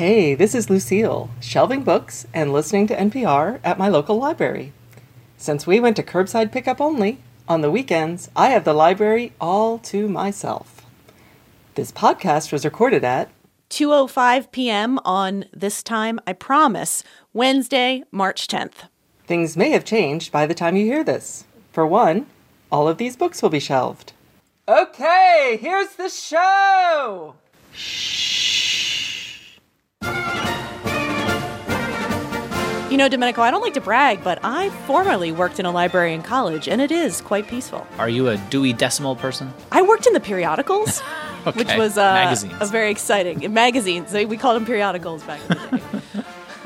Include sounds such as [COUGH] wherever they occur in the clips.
Hey, this is Lucille, shelving books and listening to NPR at my local library. Since we went to curbside pickup only, on the weekends, I have the library all to myself. This podcast was recorded at 2:05 p.m. on this time, I promise, Wednesday, March 10th. Things may have changed by the time you hear this. For one, all of these books will be shelved. Okay, here's the show. You know, Domenico, I don't like to brag, but I formerly worked in a library in college, and it is quite peaceful. Are you a Dewey Decimal person? I worked in the periodicals, [LAUGHS] Okay, which was uh, magazines. a very exciting magazines. We called them periodicals back in the day. [LAUGHS]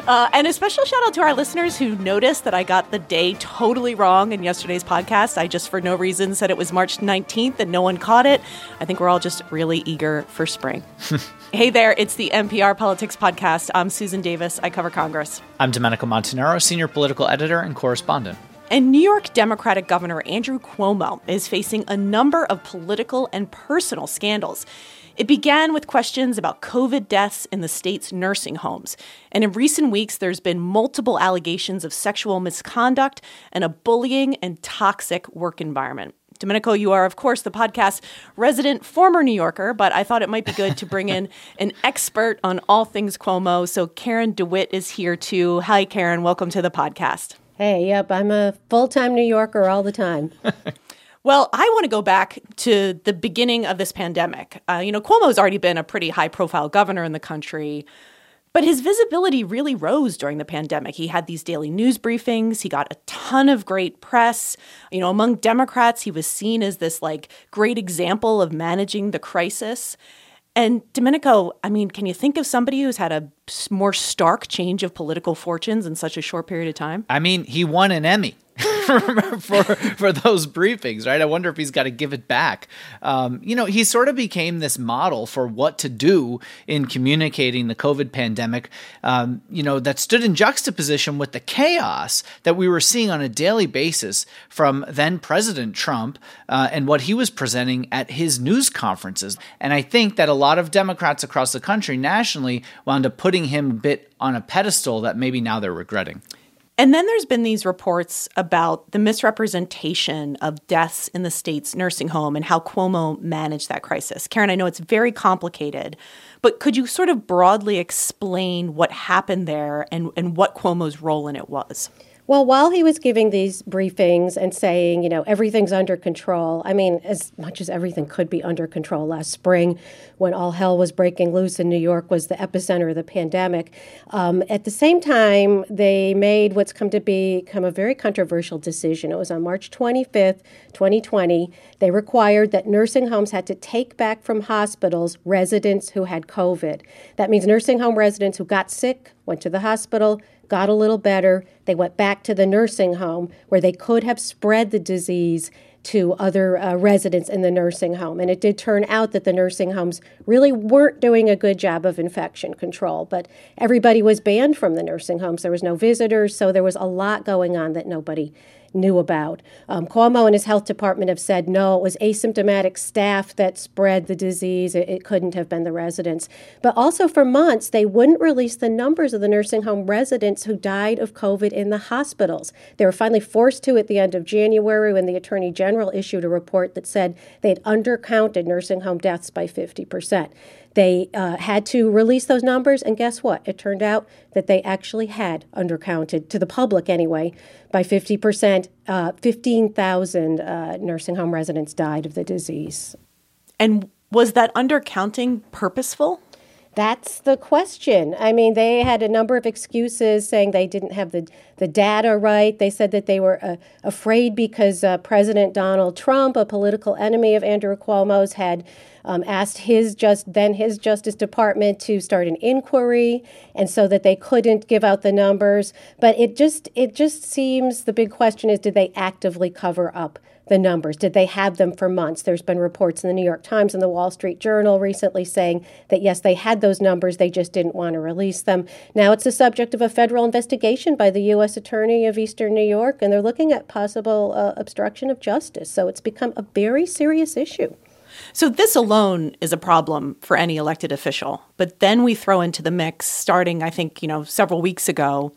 Uh, and a special shout out to our listeners who noticed that I got the day totally wrong in yesterday's podcast. I just, for no reason, said it was March 19th and no one caught it. I think we're all just really eager for spring. [LAUGHS] hey there, it's the NPR Politics Podcast. I'm Susan Davis. I cover Congress. I'm Domenico Montanaro, senior political editor and correspondent. And New York Democratic Governor Andrew Cuomo is facing a number of political and personal scandals. It began with questions about COVID deaths in the state's nursing homes. And in recent weeks, there's been multiple allegations of sexual misconduct and a bullying and toxic work environment. Domenico, you are, of course, the podcast resident former New Yorker, but I thought it might be good to bring in [LAUGHS] an expert on all things Cuomo. So Karen DeWitt is here too. Hi, Karen. Welcome to the podcast. Hey, yep, I'm a full time New Yorker all the time. [LAUGHS] Well, I want to go back to the beginning of this pandemic. Uh, you know, Cuomo's already been a pretty high profile governor in the country, but his visibility really rose during the pandemic. He had these daily news briefings, he got a ton of great press. You know, among Democrats, he was seen as this like great example of managing the crisis. And Domenico, I mean, can you think of somebody who's had a more stark change of political fortunes in such a short period of time? I mean, he won an Emmy [LAUGHS] for for those briefings, right? I wonder if he's got to give it back. Um, you know, he sort of became this model for what to do in communicating the COVID pandemic. Um, you know, that stood in juxtaposition with the chaos that we were seeing on a daily basis from then President Trump uh, and what he was presenting at his news conferences. And I think that a lot of Democrats across the country, nationally, wound up putting him a bit on a pedestal that maybe now they're regretting. And then there's been these reports about the misrepresentation of deaths in the state's nursing home and how Cuomo managed that crisis. Karen, I know it's very complicated, but could you sort of broadly explain what happened there and, and what Cuomo's role in it was? Well, while he was giving these briefings and saying, you know, everything's under control, I mean, as much as everything could be under control last spring when all hell was breaking loose and New York was the epicenter of the pandemic, um, at the same time, they made what's come to become a very controversial decision. It was on March 25th, 2020. They required that nursing homes had to take back from hospitals residents who had COVID. That means nursing home residents who got sick, went to the hospital, got a little better. They went back to the nursing home where they could have spread the disease to other uh, residents in the nursing home. And it did turn out that the nursing homes really weren't doing a good job of infection control. But everybody was banned from the nursing homes. There was no visitors, so there was a lot going on that nobody knew about. Um, Cuomo and his health department have said no, it was asymptomatic staff that spread the disease. It, it couldn't have been the residents. But also for months, they wouldn't release the numbers of the nursing home residents who died of COVID in the hospitals. They were finally forced to at the end of January when the Attorney General issued a report that said they had undercounted nursing home deaths by 50%. They uh, had to release those numbers, and guess what? It turned out that they actually had undercounted, to the public anyway, by 50%. Uh, 15,000 uh, nursing home residents died of the disease. And was that undercounting purposeful? That's the question. I mean, they had a number of excuses saying they didn't have the, the data right. They said that they were uh, afraid because uh, President Donald Trump, a political enemy of Andrew Cuomo's, had um, asked his just then his Justice Department to start an inquiry, and so that they couldn't give out the numbers. But it just it just seems the big question is: Did they actively cover up? The numbers? Did they have them for months? There's been reports in the New York Times and the Wall Street Journal recently saying that yes, they had those numbers, they just didn't want to release them. Now it's the subject of a federal investigation by the U.S. Attorney of Eastern New York, and they're looking at possible uh, obstruction of justice. So it's become a very serious issue. So this alone is a problem for any elected official. But then we throw into the mix, starting, I think, you know, several weeks ago,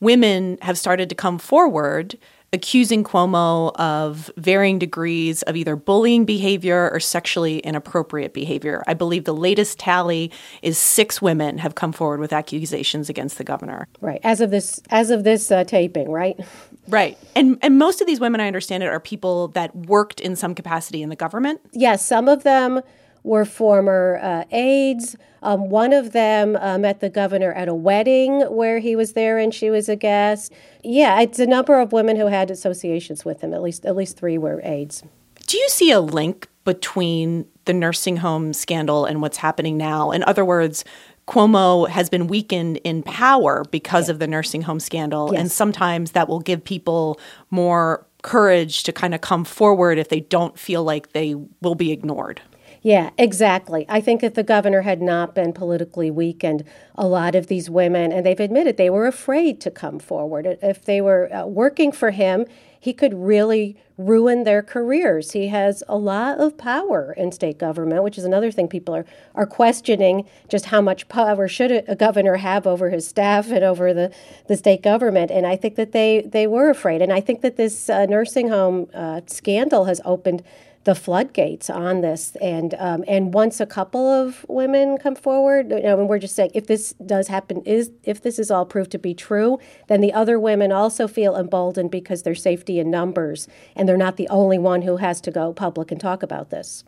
women have started to come forward accusing Cuomo of varying degrees of either bullying behavior or sexually inappropriate behavior. I believe the latest tally is six women have come forward with accusations against the governor. Right. As of this as of this uh, taping, right? [LAUGHS] Right. And and most of these women I understand it are people that worked in some capacity in the government. Yes, some of them were former uh, aides. Um, one of them uh, met the governor at a wedding where he was there and she was a guest. Yeah, it's a number of women who had associations with him. At least at least three were aides. Do you see a link between the nursing home scandal and what's happening now? In other words, Cuomo has been weakened in power because of the nursing home scandal, yes. and sometimes that will give people more courage to kind of come forward if they don't feel like they will be ignored. Yeah, exactly. I think if the governor had not been politically weakened, a lot of these women, and they've admitted they were afraid to come forward. If they were uh, working for him, he could really ruin their careers. He has a lot of power in state government, which is another thing people are, are questioning just how much power should a, governor have over his staff and over the, the state government. And I think that they, they were afraid. And I think that this uh, nursing home uh, scandal has opened the floodgates on this. And um, and once a couple of women come forward, you know, and we're just saying if this does happen, is if this is all proved to be true, then the other women also feel emboldened because there's safety in numbers, and they're not the only one who has to go public and talk about this.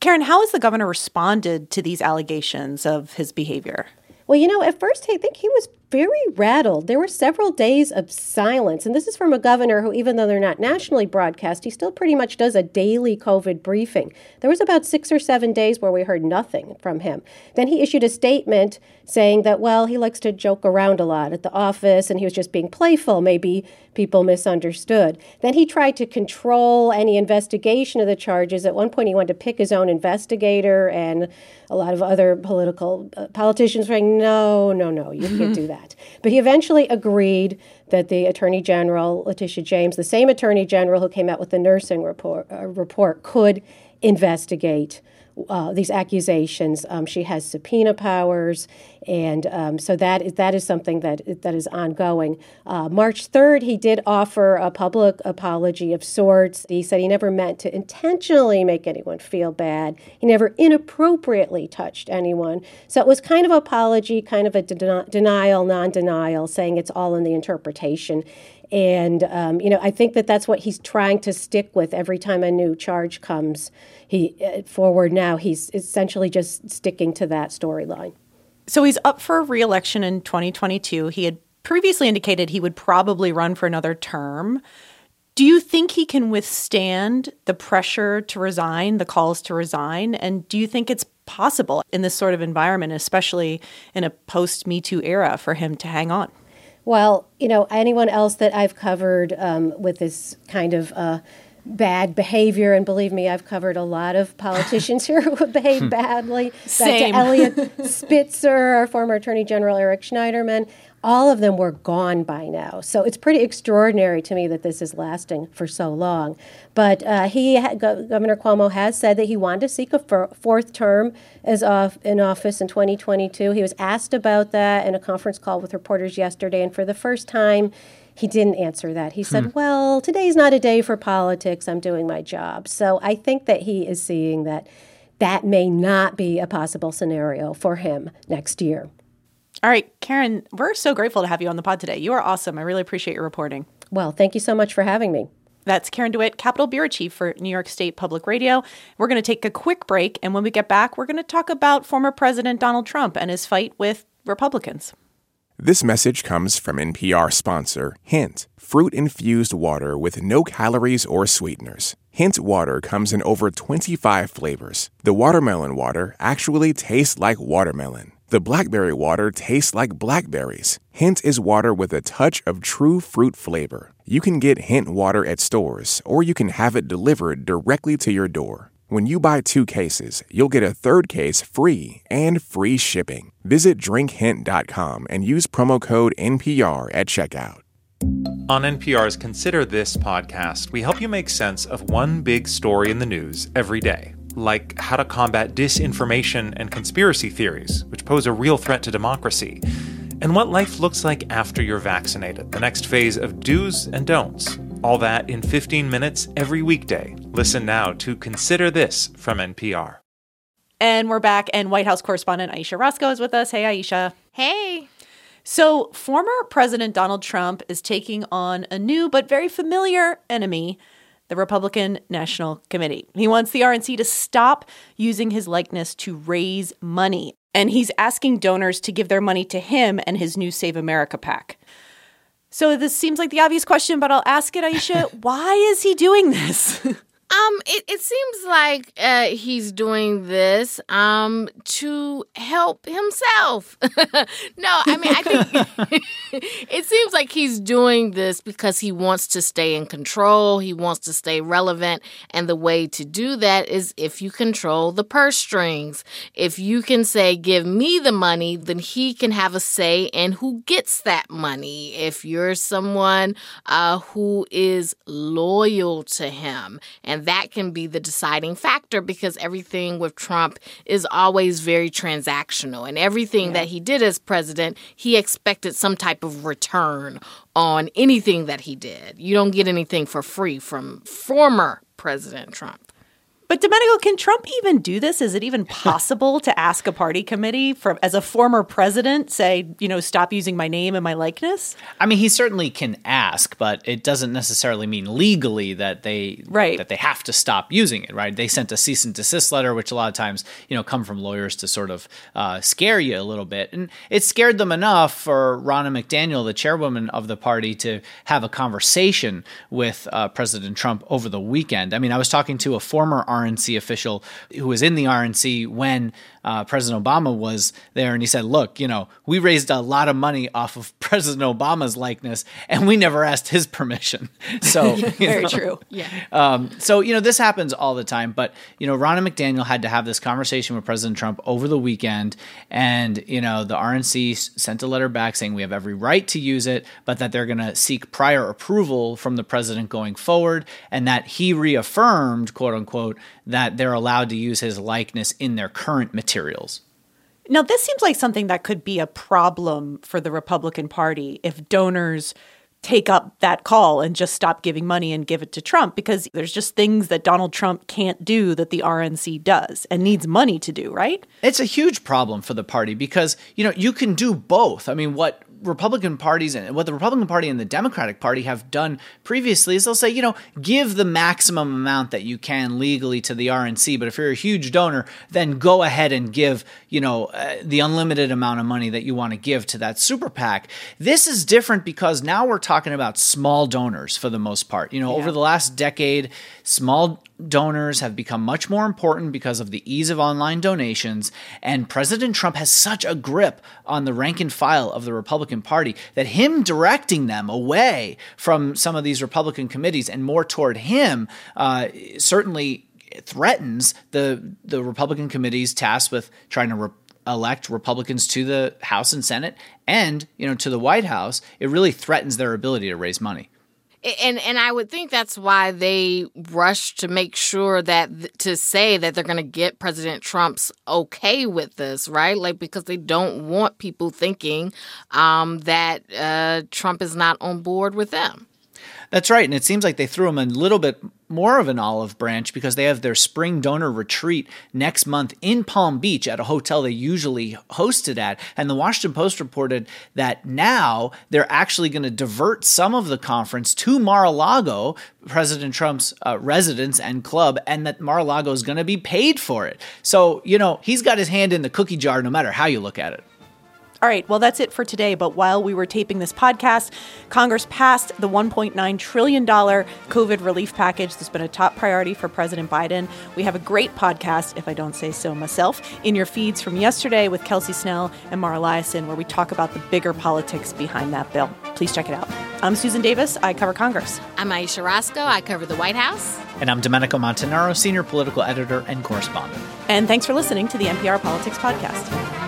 Karen, how has the governor responded to these allegations of his behavior? Well, you know, at first I think he was very rattled. There were several days of silence. And this is from a governor who, even though they're not nationally broadcast, he still pretty much does a daily COVID briefing. There was about six or seven days where we heard nothing from him. Then he issued a statement saying that, well, he likes to joke around a lot at the office and he was just being playful. Maybe people misunderstood. Then he tried to control any investigation of the charges. At one point, he wanted to pick his own investigator, and a lot of other political uh, politicians were saying, no, no, no, you can't do that that. But he eventually agreed that the Attorney General, Letitia James, the same Attorney General who came out with the nursing report, uh, report could investigate uh, these accusations. Um, she has subpoena powers, and um, so that is, that is something that that is ongoing. Uh, March third, he did offer a public apology of sorts. He said he never meant to intentionally make anyone feel bad. He never inappropriately touched anyone. So it was kind of apology, kind of a de- denial, non-denial, saying it's all in the interpretation. And, um, you know, I think that that's what he's trying to stick with every time a new charge comes he uh, forward now. He's essentially just sticking to that storyline. So he's up for reelection in 2022. He had previously indicated he would probably run for another term. Do you think he can withstand the pressure to resign, the calls to resign? And do you think it's possible in this sort of environment, especially in a post Me Too era, for him to hang on? Well, you know, anyone else that I've covered um, with this kind of uh, bad behavior, and believe me, I've covered a lot of politicians here who behave badly. Same. Back to Eliot Spitzer, our former Attorney General Eric Schneiderman all of them were gone by now. So it's pretty extraordinary to me that this is lasting for so long. But uh, he, Governor Cuomo, has said that he wanted to seek a fourth term as off in office in 2022. He was asked about that in a conference call with reporters yesterday, and for the first time, he didn't answer that. He said, hmm. "Well, today's not a day for politics. I'm doing my job." So I think that he is seeing that that may not be a possible scenario for him next year. All right, Karen, we're so grateful to have you on the pod today. You are awesome. I really appreciate your reporting. Well, thank you so much for having me. That's Karen DeWitt, Capitol Bureau Chief for New York State Public Radio. We're going to take a quick break, and when we get back, we're going to talk about former President Donald Trump and his fight with Republicans. This message comes from NPR sponsor Hint, fruit infused water with no calories or sweeteners. Hint water comes in over 25 flavors. The watermelon water actually tastes like watermelon. The blackberry water tastes like blackberries. Hint is water with a touch of true fruit flavor. You can get Hint water at stores, or you can have it delivered directly to your door. When you buy two cases, you'll get a third case free and free shipping. Visit drinkhint.com and use promo code NPR at checkout. On NPR's Consider This podcast, we help you make sense of one big story in the news every day. Like how to combat disinformation and conspiracy theories, which pose a real threat to democracy, and what life looks like after you're vaccinated, the next phase of do's and don'ts. All that in 15 minutes every weekday. Listen now to Consider This from NPR. And we're back, and White House correspondent Ayesha Rascoe is with us. Hey, Ayesha. Hey. So, former President Donald Trump is taking on a new but very familiar enemy, the Republican National Committee. He wants the RNC to stop using his likeness to raise money, and he's asking donors to give their money to him and his new Save America PAC. So, this seems like the obvious question, but I'll ask it, Ayesha. [LAUGHS] Why is he doing this? [LAUGHS] Um, it, it seems like uh, he's doing this um to help himself. [LAUGHS] no, I mean I think [LAUGHS] it seems like he's doing this because he wants to stay in control. He wants to stay relevant, and the way to do that is if you control the purse strings. If you can say, "Give me the money," then he can have a say in who gets that money. If you're someone uh, who is loyal to him and and that can be the deciding factor because everything with Trump is always very transactional. And everything yeah. that he did as president, he expected some type of return on anything that he did. You don't get anything for free from former President Trump. But Domenico, can Trump even do this? Is it even possible to ask a party committee from as a former president say, you know, stop using my name and my likeness? I mean, he certainly can ask, but it doesn't necessarily mean legally that they right. that they have to stop using it, right? They sent a cease and desist letter, which a lot of times, you know, come from lawyers to sort of uh, scare you a little bit, and it scared them enough for Ronna McDaniel, the chairwoman of the party, to have a conversation with uh, President Trump over the weekend. I mean, I was talking to a former RNC official who was in the RNC when uh, President Obama was there, and he said, "Look, you know, we raised a lot of money off of [LAUGHS] President Obama's likeness, and we never asked his permission." [LAUGHS] So [LAUGHS] very know, true. Yeah. Um, so you know, this happens all the time. But you know, Ronna McDaniel had to have this conversation with President Trump over the weekend, and you know, the RNC sent a letter back saying we have every right to use it, but that they're going to seek prior approval from the president going forward, and that he reaffirmed, quote unquote, that they're allowed to use his likeness in their current materials. Now, this seems like something that could be a problem for the Republican Party if donors take up that call and just stop giving money and give it to Trump because there's just things that Donald Trump can't do that the RNC does and needs money to do, right? It's a huge problem for the party because, you know, you can do both. I mean, what Republican parties and what the Republican Party and the Democratic Party have done previously is they'll say, you know, give the maximum amount that you can legally to the RNC, but if you're a huge donor, then go ahead and give, you know, uh, the unlimited amount of money that you want to give to that super PAC. This is different because now we're talking about small donors for the most part. You know, yeah. over the last decade, small donors have become much more important because of the ease of online donations, and President Trump has such a grip on the rank and file of the Republican Party that him directing them away from some of these Republican committees and more toward him uh, certainly threatens the the Republican committees tasked with trying to re- elect Republicans to the House and Senate and you know to the White House. It really threatens their ability to raise money and and I would think that's why they rush to make sure that to say that they're going to get President Trump's okay with this, right? Like because they don't want people thinking um, that uh, Trump is not on board with them. That's right. And it seems like they threw him a little bit more of an olive branch because they have their spring donor retreat next month in Palm Beach at a hotel they usually hosted at. And the Washington Post reported that now they're actually going to divert some of the conference to Mar a Lago, President Trump's uh, residence and club, and that Mar a Lago is going to be paid for it. So, you know, he's got his hand in the cookie jar no matter how you look at it. All right, well, that's it for today. But while we were taping this podcast, Congress passed the $1.9 trillion COVID relief package that's been a top priority for President Biden. We have a great podcast, if I don't say so myself, in your feeds from yesterday with Kelsey Snell and Mara Liasson, where we talk about the bigger politics behind that bill. Please check it out. I'm Susan Davis. I cover Congress. I'm Ayesha Rascoe. I cover the White House. And I'm Domenico Montanaro, senior political editor and correspondent. And thanks for listening to the NPR Politics Podcast.